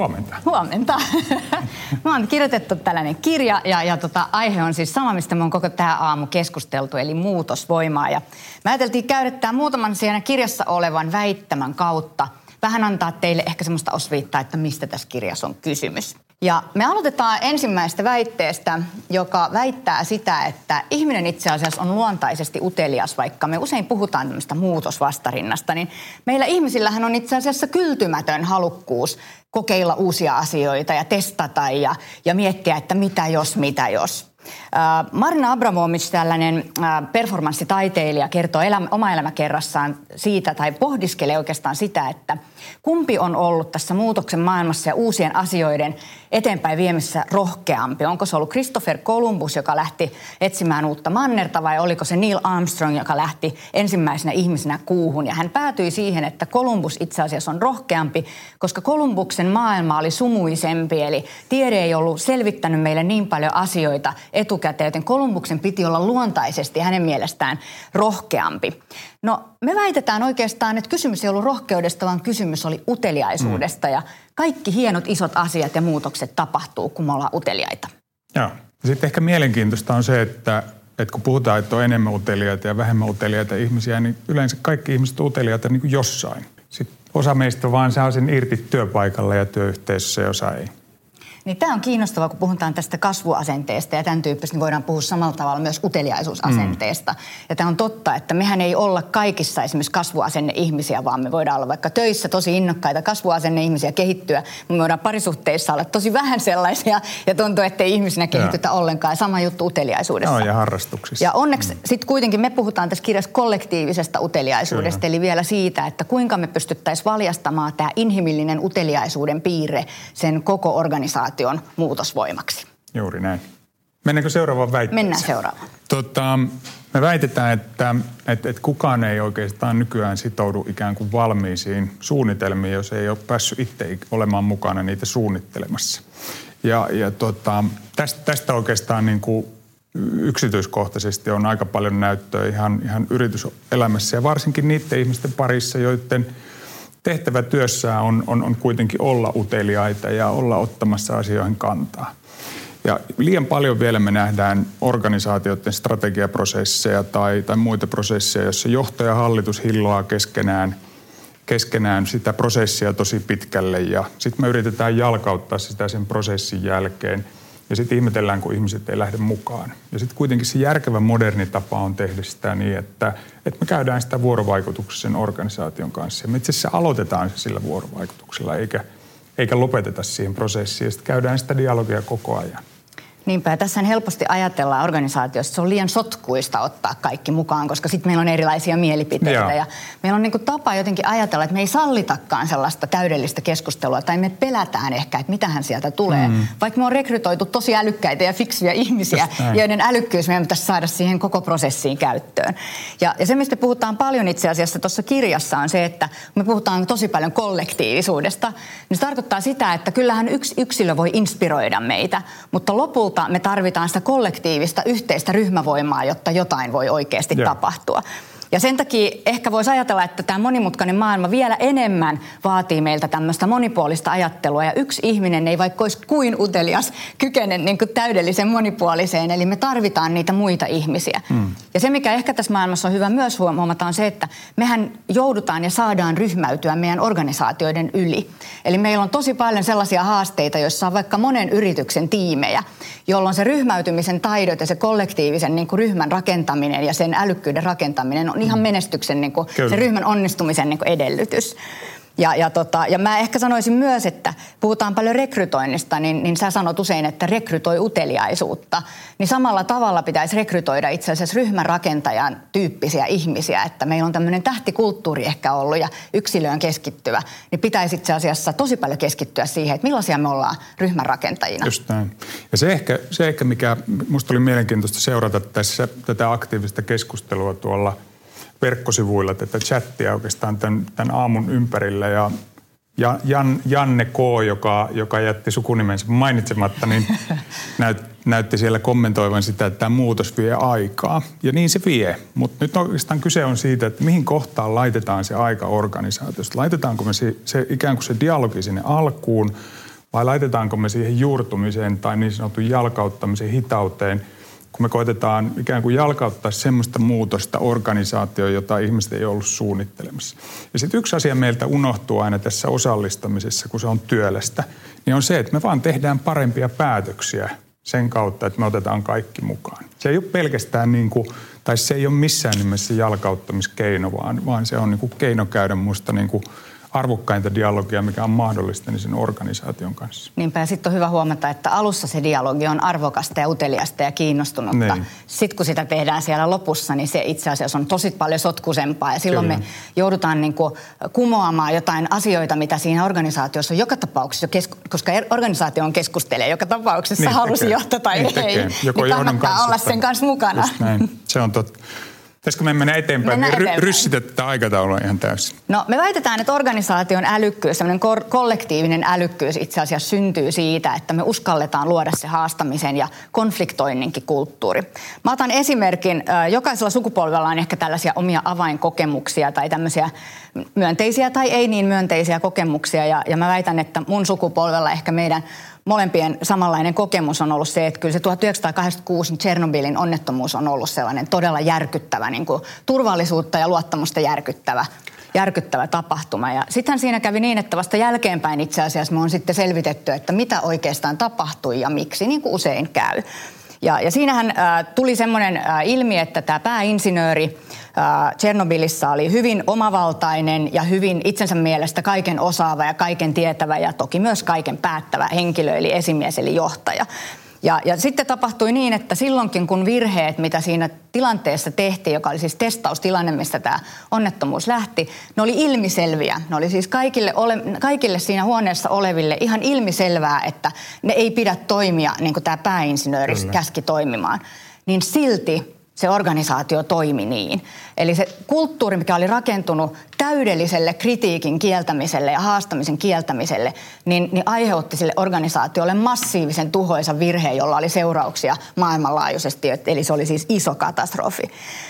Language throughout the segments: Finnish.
Huomenta. Huomenta. Mä oon kirjoitettu tällainen kirja ja, ja tota, aihe on siis sama, mistä me on koko tämä aamu keskusteltu, eli muutosvoimaa. Ja mä ajateltiin käydä tämän muutaman siinä kirjassa olevan väittämän kautta vähän antaa teille ehkä semmoista osviittaa, että mistä tässä kirjassa on kysymys. Ja me aloitetaan ensimmäistä väitteestä, joka väittää sitä, että ihminen itse asiassa on luontaisesti utelias, vaikka me usein puhutaan tämmöistä muutosvastarinnasta, niin meillä ihmisillähän on itse asiassa kyltymätön halukkuus kokeilla uusia asioita ja testata ja, ja miettiä, että mitä jos, mitä jos. Marina Abramovic, tällainen performanssitaiteilija, kertoo elämä, oma elämäkerrassaan siitä tai pohdiskelee oikeastaan sitä, että kumpi on ollut tässä muutoksen maailmassa ja uusien asioiden eteenpäin viemisessä rohkeampi. Onko se ollut Christopher Columbus, joka lähti etsimään uutta mannerta vai oliko se Neil Armstrong, joka lähti ensimmäisenä ihmisenä kuuhun. Ja hän päätyi siihen, että Columbus itse asiassa on rohkeampi, koska Columbuksen maailma oli sumuisempi, eli tiede ei ollut selvittänyt meille niin paljon asioita etukäteen, joten Kolumbuksen piti olla luontaisesti hänen mielestään rohkeampi. No me väitetään oikeastaan, että kysymys ei ollut rohkeudesta, vaan kysymys oli uteliaisuudesta mm. ja kaikki hienot isot asiat ja muutokset tapahtuu, kun me ollaan uteliaita. Joo. Sitten ehkä mielenkiintoista on se, että, että kun puhutaan, että on enemmän uteliaita ja vähemmän uteliaita ihmisiä, niin yleensä kaikki ihmiset on uteliaita niin kuin jossain. Sitten osa meistä vaan saa sen irti työpaikalla ja työyhteisössä ja osa ei. Niin tämä on kiinnostavaa, kun puhutaan tästä kasvuasenteesta ja tämän tyyppistä, niin voidaan puhua samalla tavalla myös uteliaisuusasenteesta. Mm. Ja tämä on totta, että mehän ei olla kaikissa esimerkiksi kasvuasenne-ihmisiä, vaan me voidaan olla vaikka töissä tosi innokkaita kasvuasenne-ihmisiä kehittyä, mutta me voidaan parisuhteissa olla tosi vähän sellaisia ja tuntuu, että ei ihmisinä kehitytä ja. ollenkaan. Sama juttu uteliaisuudessa. No, ja harrastuksissa. Ja onneksi mm. sitten kuitenkin me puhutaan tässä kirjassa kollektiivisesta uteliaisuudesta, Kyllä. eli vielä siitä, että kuinka me pystyttäisiin valjastamaan tämä inhimillinen uteliaisuuden piirre sen koko organisaation organisaation muutosvoimaksi. Juuri näin. Mennäänkö seuraavaan väitteeseen? Mennään seuraavaan. Tota, me väitetään, että, että, että kukaan ei oikeastaan nykyään sitoudu ikään kuin valmiisiin suunnitelmiin, jos ei ole päässyt itse olemaan mukana niitä suunnittelemassa. Ja, ja tota, tästä, tästä oikeastaan niin kuin yksityiskohtaisesti on aika paljon näyttöä ihan, ihan yrityselämässä ja varsinkin niiden ihmisten parissa, joiden – tehtävä työssään on, on, on kuitenkin olla uteliaita ja olla ottamassa asioihin kantaa. Ja liian paljon vielä me nähdään organisaatioiden strategiaprosesseja tai, tai muita prosesseja, joissa johtaja ja hallitus hilloaa keskenään, keskenään sitä prosessia tosi pitkälle ja sitten me yritetään jalkauttaa sitä sen prosessin jälkeen – ja sitten ihmetellään, kun ihmiset ei lähde mukaan. Ja sitten kuitenkin se järkevä moderni tapa on tehdä sitä niin, että, että me käydään sitä vuorovaikutuksessa sen organisaation kanssa. Ja me itse asiassa aloitetaan se sillä vuorovaikutuksella, eikä, eikä lopeteta siihen prosessiin. Ja sitten käydään sitä dialogia koko ajan. Niinpä, tässä helposti ajatellaan organisaatiossa, että se on liian sotkuista ottaa kaikki mukaan, koska sitten meillä on erilaisia mielipiteitä. Joo. Ja meillä on niin tapa jotenkin ajatella, että me ei sallitakaan sellaista täydellistä keskustelua, tai me pelätään ehkä, että mitähän sieltä tulee. Mm. Vaikka me on rekrytoitu tosi älykkäitä ja fiksuja ihmisiä, joiden älykkyys meidän pitäisi saada siihen koko prosessiin käyttöön. Ja, ja se, mistä puhutaan paljon itse asiassa tuossa kirjassa, on se, että me puhutaan tosi paljon kollektiivisuudesta, niin se tarkoittaa sitä, että kyllähän yksi yksilö voi inspiroida meitä, mutta lopulta lopulta me tarvitaan sitä kollektiivista yhteistä ryhmävoimaa, jotta jotain voi oikeasti Joo. tapahtua. Ja sen takia ehkä voisi ajatella, että tämä monimutkainen maailma vielä enemmän vaatii meiltä tämmöistä monipuolista ajattelua. Ja yksi ihminen ei vaikka olisi kuin utelias kykene niin kuin täydellisen monipuoliseen. Eli me tarvitaan niitä muita ihmisiä. Mm. Ja se, mikä ehkä tässä maailmassa on hyvä myös huomata, on se, että mehän joudutaan ja saadaan ryhmäytyä meidän organisaatioiden yli. Eli meillä on tosi paljon sellaisia haasteita, joissa on vaikka monen yrityksen tiimejä, jolloin se ryhmäytymisen taidot ja se kollektiivisen niin kuin ryhmän rakentaminen ja sen älykkyyden rakentaminen on on ihan mm. menestyksen, niin kuin, sen ryhmän onnistumisen niin kuin edellytys. Ja, ja, tota, ja mä ehkä sanoisin myös, että puhutaan paljon rekrytoinnista, niin, niin sä sanot usein, että rekrytoi uteliaisuutta. Niin samalla tavalla pitäisi rekrytoida itse asiassa ryhmän rakentajan tyyppisiä ihmisiä, että meillä on tämmöinen tähtikulttuuri ehkä ollut ja yksilöön keskittyvä. Niin pitäisi itse asiassa tosi paljon keskittyä siihen, että millaisia me ollaan ryhmän rakentajina. Just näin. Ja se ehkä, se ehkä mikä musta oli mielenkiintoista seurata tässä tätä aktiivista keskustelua tuolla – verkkosivuilla tätä chattia oikeastaan tämän, tämän aamun ympärillä ja Jan, Janne K., joka, joka jätti sukunimensä mainitsematta, niin näyt, näytti siellä kommentoivan sitä, että tämä muutos vie aikaa. Ja niin se vie. Mutta nyt oikeastaan kyse on siitä, että mihin kohtaan laitetaan se aika organisaatiosta. Laitetaanko me se, se ikään kuin se dialogi sinne alkuun vai laitetaanko me siihen juurtumiseen tai niin sanotun jalkauttamisen hitauteen, kun me koitetaan ikään kuin jalkauttaa semmoista muutosta organisaatioon, jota ihmiset ei ollut suunnittelemassa. Ja sitten yksi asia meiltä unohtuu aina tässä osallistamisessa, kun se on työlästä, niin on se, että me vaan tehdään parempia päätöksiä sen kautta, että me otetaan kaikki mukaan. Se ei ole pelkästään niin kuin, tai se ei ole missään nimessä jalkauttamiskeino, vaan, vaan se on niin kuin keino käydä musta niin kuin arvokkainta dialogia, mikä on mahdollista niin sen organisaation kanssa. Niinpä, ja sitten on hyvä huomata, että alussa se dialogi on arvokasta ja uteliasta ja kiinnostunutta. Niin. Sitten kun sitä tehdään siellä lopussa, niin se itse asiassa on tosi paljon sotkusempaa. Ja silloin Kyllä. me joudutaan niin kuin kumoamaan jotain asioita, mitä siinä organisaatiossa on joka tapauksessa, koska er- organisaatio on keskustelee joka tapauksessa, niin halusi johtaa tai niin ei. Joko niin kannattaa olla sen kanssa mukana. Se on totta. Pitäisikö me mennä eteenpäin? Mennään eteenpäin. Ryssitä tätä aikataulua ihan täysin. No me väitetään, että organisaation älykkyys, sellainen kor- kollektiivinen älykkyys itse asiassa syntyy siitä, että me uskalletaan luoda se haastamisen ja konfliktoinninkin kulttuuri. Mä otan esimerkin, jokaisella sukupolvella on ehkä tällaisia omia avainkokemuksia tai tämmöisiä myönteisiä tai ei niin myönteisiä kokemuksia ja, ja mä väitän, että mun sukupolvella ehkä meidän molempien samanlainen kokemus on ollut se, että kyllä se 1986 Tchernobylin onnettomuus on ollut sellainen todella järkyttävä, niin kuin turvallisuutta ja luottamusta järkyttävä järkyttävä tapahtuma. Ja sittenhän siinä kävi niin, että vasta jälkeenpäin itse asiassa me on sitten selvitetty, että mitä oikeastaan tapahtui ja miksi, niin kuin usein käy. Ja, ja siinähän äh, tuli semmoinen äh, ilmi, että tämä pääinsinööri äh, oli hyvin omavaltainen ja hyvin itsensä mielestä kaiken osaava ja kaiken tietävä ja toki myös kaiken päättävä henkilö, eli esimies eli johtaja. Ja, ja sitten tapahtui niin, että silloinkin kun virheet, mitä siinä tilanteessa tehtiin, joka oli siis testaustilanne, mistä tämä onnettomuus lähti, ne oli ilmiselviä. Ne oli siis kaikille, ole, kaikille siinä huoneessa oleville ihan ilmiselvää, että ne ei pidä toimia niin kuin tämä pääinsinööri käski toimimaan. Niin silti se organisaatio toimi niin. Eli se kulttuuri, mikä oli rakentunut täydelliselle kritiikin kieltämiselle ja haastamisen kieltämiselle, niin, niin aiheutti sille organisaatiolle massiivisen tuhoisan virheen, jolla oli seurauksia maailmanlaajuisesti. Eli se oli siis iso katastrofi.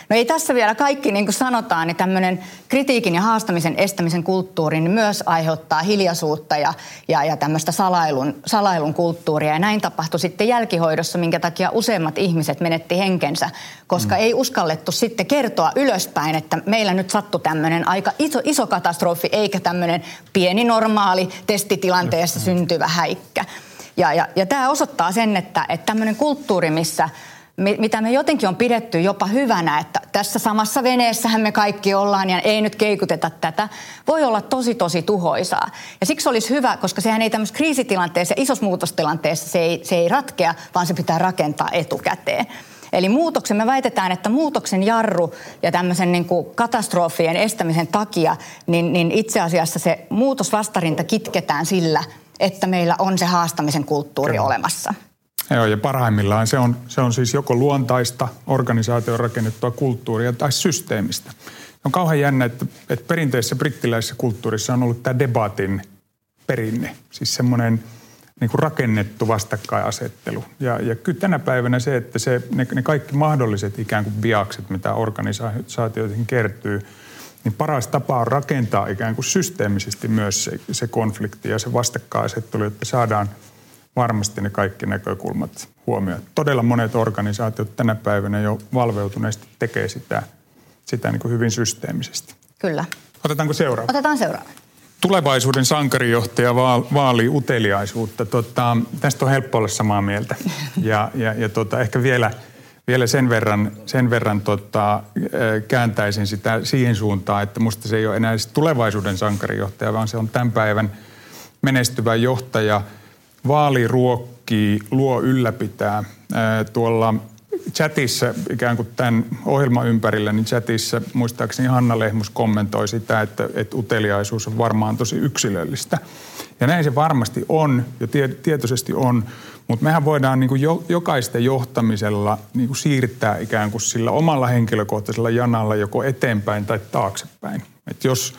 No ei tässä vielä kaikki, niin kuin sanotaan, niin tämmöinen kritiikin ja haastamisen estämisen kulttuuri niin myös aiheuttaa hiljaisuutta ja, ja, ja tämmöistä salailun, salailun kulttuuria. Ja näin tapahtui sitten jälkihoidossa, minkä takia useimmat ihmiset menetti henkensä, koska mm. ei uskallettu sitten kertoa ylöspäin, että meillä nyt sattui tämmöinen aika iso, iso katastrofi, eikä tämmöinen pieni normaali testitilanteessa syntyvä häikkä. Ja, ja, ja tämä osoittaa sen, että, että tämmöinen kulttuuri, missä mitä me jotenkin on pidetty jopa hyvänä, että tässä samassa veneessähän me kaikki ollaan ja ei nyt keikuteta tätä, voi olla tosi tosi tuhoisaa. Ja siksi olisi hyvä, koska sehän ei tämmöisessä kriisitilanteessa ja isossa muutostilanteessa se ei, se ei ratkea, vaan se pitää rakentaa etukäteen. Eli muutoksen, me väitetään, että muutoksen jarru ja tämmöisen niin kuin katastrofien estämisen takia, niin, niin itse asiassa se muutosvastarinta kitketään sillä, että meillä on se haastamisen kulttuuri Kyllä. olemassa. Joo, ja parhaimmillaan se on, se on siis joko luontaista, organisaation rakennettua kulttuuria tai systeemistä. On kauhean jännä, että, että perinteisessä brittiläisessä kulttuurissa on ollut tämä debatin perinne. Siis semmoinen – niin kuin rakennettu vastakkainasettelu. Ja, ja kyllä tänä päivänä se, että se, ne, ne kaikki mahdolliset ikään kuin viakset, mitä organisaatioihin kertyy, niin paras tapa on rakentaa ikään kuin systeemisesti myös se, se konflikti ja se vastakkainasettelu, että saadaan varmasti ne kaikki näkökulmat huomioon. Todella monet organisaatiot tänä päivänä jo valveutuneesti tekee sitä, sitä niin kuin hyvin systeemisesti. Kyllä. Otetaanko seuraava? Otetaan seuraava tulevaisuuden sankarijohtaja vaalii uteliaisuutta. Tota, tästä on helppo olla samaa mieltä. Ja, ja, ja tota, ehkä vielä, vielä sen verran, sen verran tota, kääntäisin sitä siihen suuntaan, että musta se ei ole enää tulevaisuuden sankarijohtaja, vaan se on tämän päivän menestyvä johtaja. Vaali ruokkii, luo ylläpitää. Tuolla chatissa ikään kuin tämän ohjelman ympärillä, niin chatissa muistaakseni Hanna Lehmus kommentoi sitä, että, että uteliaisuus on varmaan tosi yksilöllistä. Ja näin se varmasti on ja tie, tietoisesti on, mutta mehän voidaan niin kuin jo, jokaisten johtamisella niin kuin siirtää ikään kuin sillä omalla henkilökohtaisella janalla joko eteenpäin tai taaksepäin. Et jos,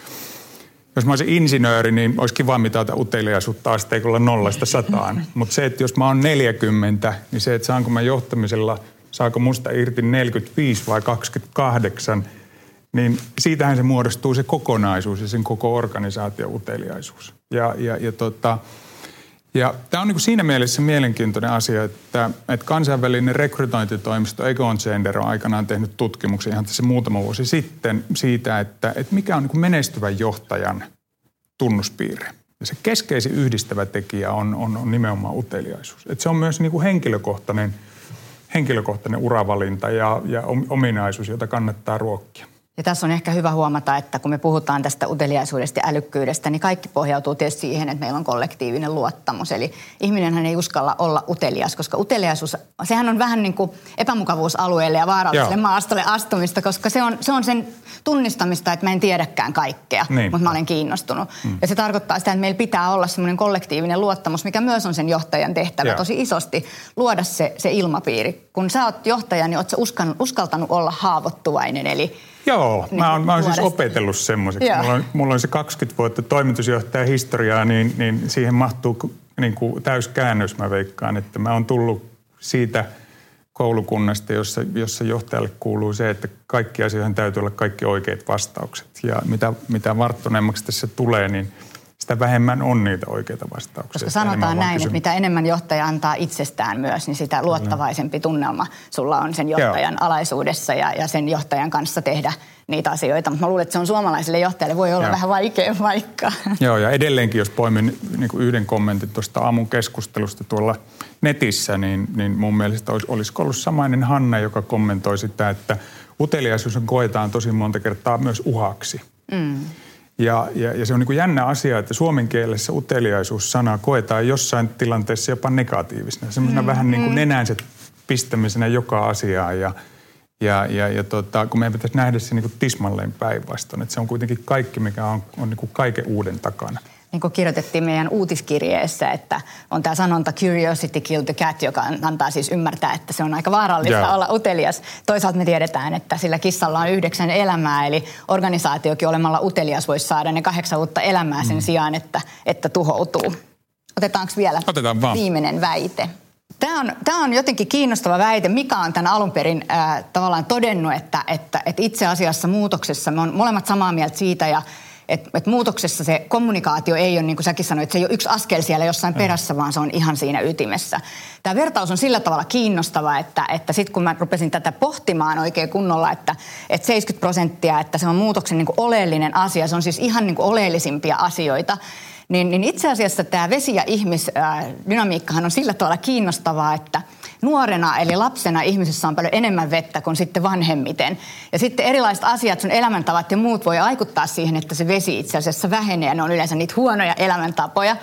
jos mä olisin insinööri, niin olisi kiva mitata uteliaisuutta asteikolla nollasta sataan. Mutta se, että jos mä oon 40, niin se, että saanko mä johtamisella – saako musta irti 45 vai 28, niin siitähän se muodostuu se kokonaisuus ja sen koko organisaation uteliaisuus. Ja, ja, ja tota, Ja tämä on niin siinä mielessä mielenkiintoinen asia, että, että kansainvälinen rekrytointitoimisto Egon Gender on aikanaan tehnyt tutkimuksen ihan tässä muutama vuosi sitten siitä, että, että mikä on niin menestyvän johtajan tunnuspiirre. Ja se keskeisin yhdistävä tekijä on, on, on nimenomaan uteliaisuus. Että se on myös niin kuin henkilökohtainen, henkilökohtainen uravalinta ja, ja ominaisuus, jota kannattaa ruokkia. Ja tässä on ehkä hyvä huomata, että kun me puhutaan tästä uteliaisuudesta ja älykkyydestä, niin kaikki pohjautuu tietysti siihen, että meillä on kollektiivinen luottamus. Eli ihminenhän ei uskalla olla utelias, koska uteliaisuus, sehän on vähän niin kuin epämukavuusalueelle ja vaaralliselle Joo. maastolle astumista, koska se on, se on sen tunnistamista, että mä en tiedäkään kaikkea, niin. mutta mä olen kiinnostunut. Mm. Ja se tarkoittaa sitä, että meillä pitää olla semmoinen kollektiivinen luottamus, mikä myös on sen johtajan tehtävä Joo. tosi isosti, luoda se, se ilmapiiri. Kun sä oot johtaja, niin oot sä uskaltanut olla haavoittuvainen, eli Joo, niin, mä oon, mä oon siis opetellut semmoiseksi. Mulla on, mulla on se 20 vuotta toimitusjohtaja historiaa, niin, niin siihen mahtuu niin kuin täyskäännös, mä veikkaan. Että mä oon tullut siitä koulukunnasta, jossa, jossa johtajalle kuuluu se, että kaikki asioihin täytyy olla kaikki oikeat vastaukset. Ja mitä, mitä varttuneemmaksi tässä tulee, niin – sitä vähemmän on niitä oikeita vastauksia. Koska sanotaan näin, kysymys. että mitä enemmän johtaja antaa itsestään myös, niin sitä luottavaisempi tunnelma sulla on sen johtajan Joo. alaisuudessa ja, ja sen johtajan kanssa tehdä niitä asioita. Mutta mä luulen, että se on suomalaiselle johtajalle voi olla Joo. vähän vaikea vaikka. Joo, ja edelleenkin jos poimin niin kuin yhden kommentin tuosta aamun keskustelusta tuolla netissä, niin, niin mun mielestä olisi, olisiko ollut samainen Hanna, joka kommentoi sitä, että uteliaisuus koetaan tosi monta kertaa myös uhaksi. Mm. Ja, ja, ja se on niin kuin jännä asia, että suomen kielessä uteliaisuus-sanaa koetaan jossain tilanteessa jopa negatiivisena. Semmoisena mm, vähän niin kuin mm. nenänsä pistämisenä joka asiaan. Ja, ja, ja, ja tota, kun meidän pitäisi nähdä se niin kuin tismalleen päinvastoin. Että se on kuitenkin kaikki, mikä on, on niin kuin kaiken uuden takana niin kuin kirjoitettiin meidän uutiskirjeessä, että on tämä sanonta curiosity killed the cat, joka antaa siis ymmärtää, että se on aika vaarallista yeah. olla utelias. Toisaalta me tiedetään, että sillä kissalla on yhdeksän elämää, eli organisaatiokin olemalla utelias voisi saada ne kahdeksan uutta elämää sen mm. sijaan, että, että tuhoutuu. Otetaanko vielä Otetaan vaan. viimeinen väite? Tämä on, tämä on jotenkin kiinnostava väite. Mikä on tämän alun perin äh, tavallaan todennut, että, että, että itse asiassa muutoksessa me on molemmat samaa mieltä siitä ja että et muutoksessa se kommunikaatio ei ole, niin kuin säkin sanoit, se ei ole yksi askel siellä jossain perässä, vaan se on ihan siinä ytimessä. Tämä vertaus on sillä tavalla kiinnostava, että, että sitten kun mä rupesin tätä pohtimaan oikein kunnolla, että, että 70 prosenttia, että se on muutoksen niin kuin oleellinen asia, se on siis ihan niin kuin oleellisimpia asioita, niin, niin itse asiassa tämä vesi- ja ihmisdynamiikkahan on sillä tavalla kiinnostavaa, että nuorena eli lapsena ihmisessä on paljon enemmän vettä kuin sitten vanhemmiten. Ja sitten erilaiset asiat, sun elämäntavat ja muut voi vaikuttaa siihen, että se vesi itse asiassa vähenee ja ne on yleensä niitä huonoja elämäntapoja.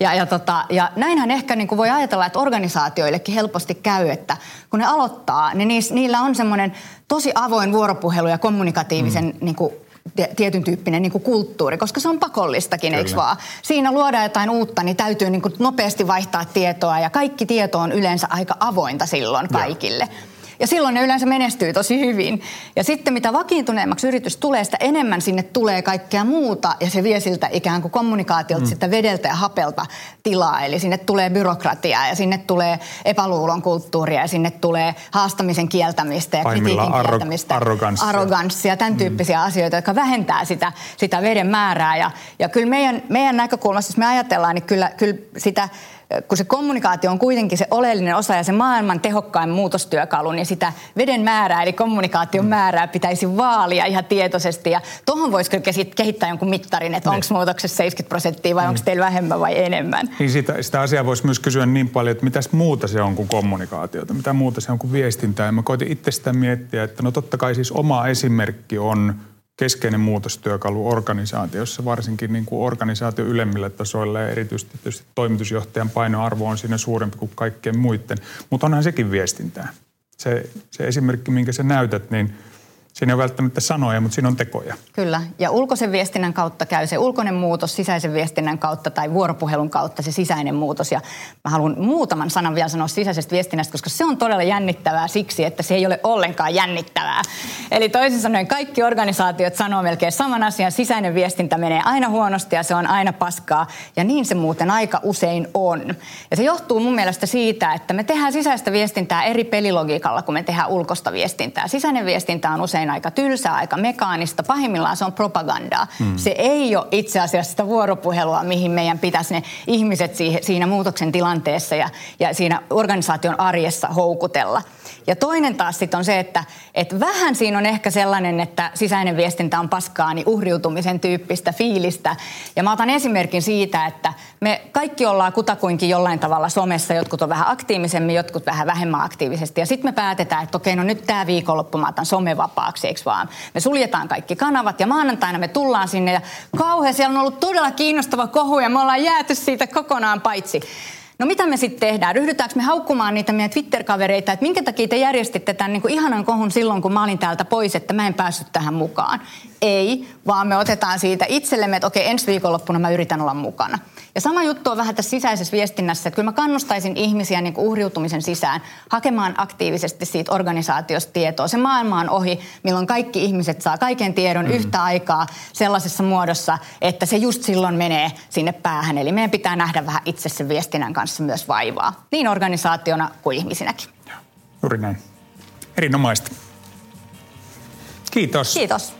Ja, ja, tota, ja näinhän ehkä niin kuin voi ajatella, että organisaatioillekin helposti käy, että kun ne aloittaa, niin niillä on semmoinen tosi avoin vuoropuhelu ja kommunikatiivisen mm. niin kuin tietyn tyyppinen niin kuin kulttuuri, koska se on pakollistakin, eikö vaan? Siinä luodaan jotain uutta, niin täytyy niin kuin nopeasti vaihtaa tietoa ja kaikki tieto on yleensä aika avointa silloin kaikille. Ja. Ja silloin ne yleensä menestyy tosi hyvin. Ja sitten mitä vakiintuneemmaksi yritys tulee, sitä enemmän sinne tulee kaikkea muuta ja se vie siltä ikään kuin kommunikaatiolta mm. sitä vedeltä ja hapelta tilaa. Eli sinne tulee byrokratiaa ja sinne tulee epäluulon kulttuuria ja sinne tulee haastamisen kieltämistä ja kritiikin arro- kieltämistä. Arroganssia. Arroganssia, tämän mm. tyyppisiä mm. asioita, jotka vähentää sitä, sitä veden määrää. Ja, ja kyllä meidän, meidän näkökulmasta, jos me ajatellaan, niin kyllä, kyllä sitä kun se kommunikaatio on kuitenkin se oleellinen osa ja se maailman tehokkain muutostyökalu, niin sitä veden määrää eli kommunikaation mm. määrää pitäisi vaalia ihan tietoisesti. Ja tuohon voisi kyllä kehittää jonkun mittarin, että onko niin. muutoksessa 70 prosenttia vai mm. onko teillä vähemmän vai enemmän. Niin sitä, sitä asiaa voisi myös kysyä niin paljon, että mitäs muuta se on kuin kommunikaatiota, mitä muuta se on kuin viestintää. Ja mä koitin itse sitä miettiä, että no totta kai siis oma esimerkki on – keskeinen muutostyökalu organisaatiossa, varsinkin niin kuin organisaatio ylemmillä tasoilla ja erityisesti tietysti toimitusjohtajan painoarvo on siinä suurempi kuin kaikkien muiden. Mutta onhan sekin viestintää. Se, se esimerkki, minkä sä näytät, niin – Siinä ei ole välttämättä sanoja, mutta siinä on tekoja. Kyllä. Ja ulkoisen viestinnän kautta käy se ulkoinen muutos, sisäisen viestinnän kautta tai vuoropuhelun kautta se sisäinen muutos. Ja mä haluan muutaman sanan vielä sanoa sisäisestä viestinnästä, koska se on todella jännittävää siksi, että se ei ole ollenkaan jännittävää. Eli toisin sanoen kaikki organisaatiot sanoo melkein saman asian. Sisäinen viestintä menee aina huonosti ja se on aina paskaa. Ja niin se muuten aika usein on. Ja se johtuu mun mielestä siitä, että me tehdään sisäistä viestintää eri pelilogiikalla, kun me tehdään ulkoista viestintää. Sisäinen viestintä on usein usein aika tylsää, aika mekaanista. Pahimmillaan se on propagandaa. Mm. Se ei ole itse asiassa sitä vuoropuhelua, mihin meidän pitäisi ne ihmiset siinä muutoksen tilanteessa ja, ja siinä organisaation arjessa houkutella. Ja toinen taas sitten on se, että, että vähän siinä on ehkä sellainen, että sisäinen viestintä on paskaa, niin uhriutumisen tyyppistä fiilistä. Ja mä otan esimerkin siitä, että me kaikki ollaan kutakuinkin jollain tavalla somessa, jotkut on vähän aktiivisemmin, jotkut vähän vähemmän aktiivisesti. Ja sitten me päätetään, että okei, no nyt tämä viikonloppu mä otan somevapaaksi, eikö vaan? Me suljetaan kaikki kanavat ja maanantaina me tullaan sinne ja kauhean siellä on ollut todella kiinnostava kohu ja me ollaan jääty siitä kokonaan paitsi. No mitä me sitten tehdään? Ryhdytäänkö me haukkumaan niitä meidän Twitter-kavereita, että minkä takia te järjestitte tämän niin kuin ihanan kohun silloin, kun mä olin täältä pois, että mä en päässyt tähän mukaan? Ei, vaan me otetaan siitä itsellemme, että okei, ensi viikonloppuna mä yritän olla mukana. Ja sama juttu on vähän tässä sisäisessä viestinnässä, että kyllä mä kannustaisin ihmisiä niin kuin uhriutumisen sisään hakemaan aktiivisesti siitä organisaatiosta tietoa. Se maailma on ohi, milloin kaikki ihmiset saa kaiken tiedon mm. yhtä aikaa sellaisessa muodossa, että se just silloin menee sinne päähän. Eli meidän pitää nähdä vähän itse sen viestinnän kanssa myös vaivaa, niin organisaationa kuin ihmisinäkin. Juuri näin. Erinomaista. Kiitos. Kiitos.